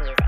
music.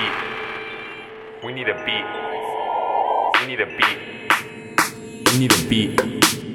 beat. We need a beat. We need a beat. We need a beat.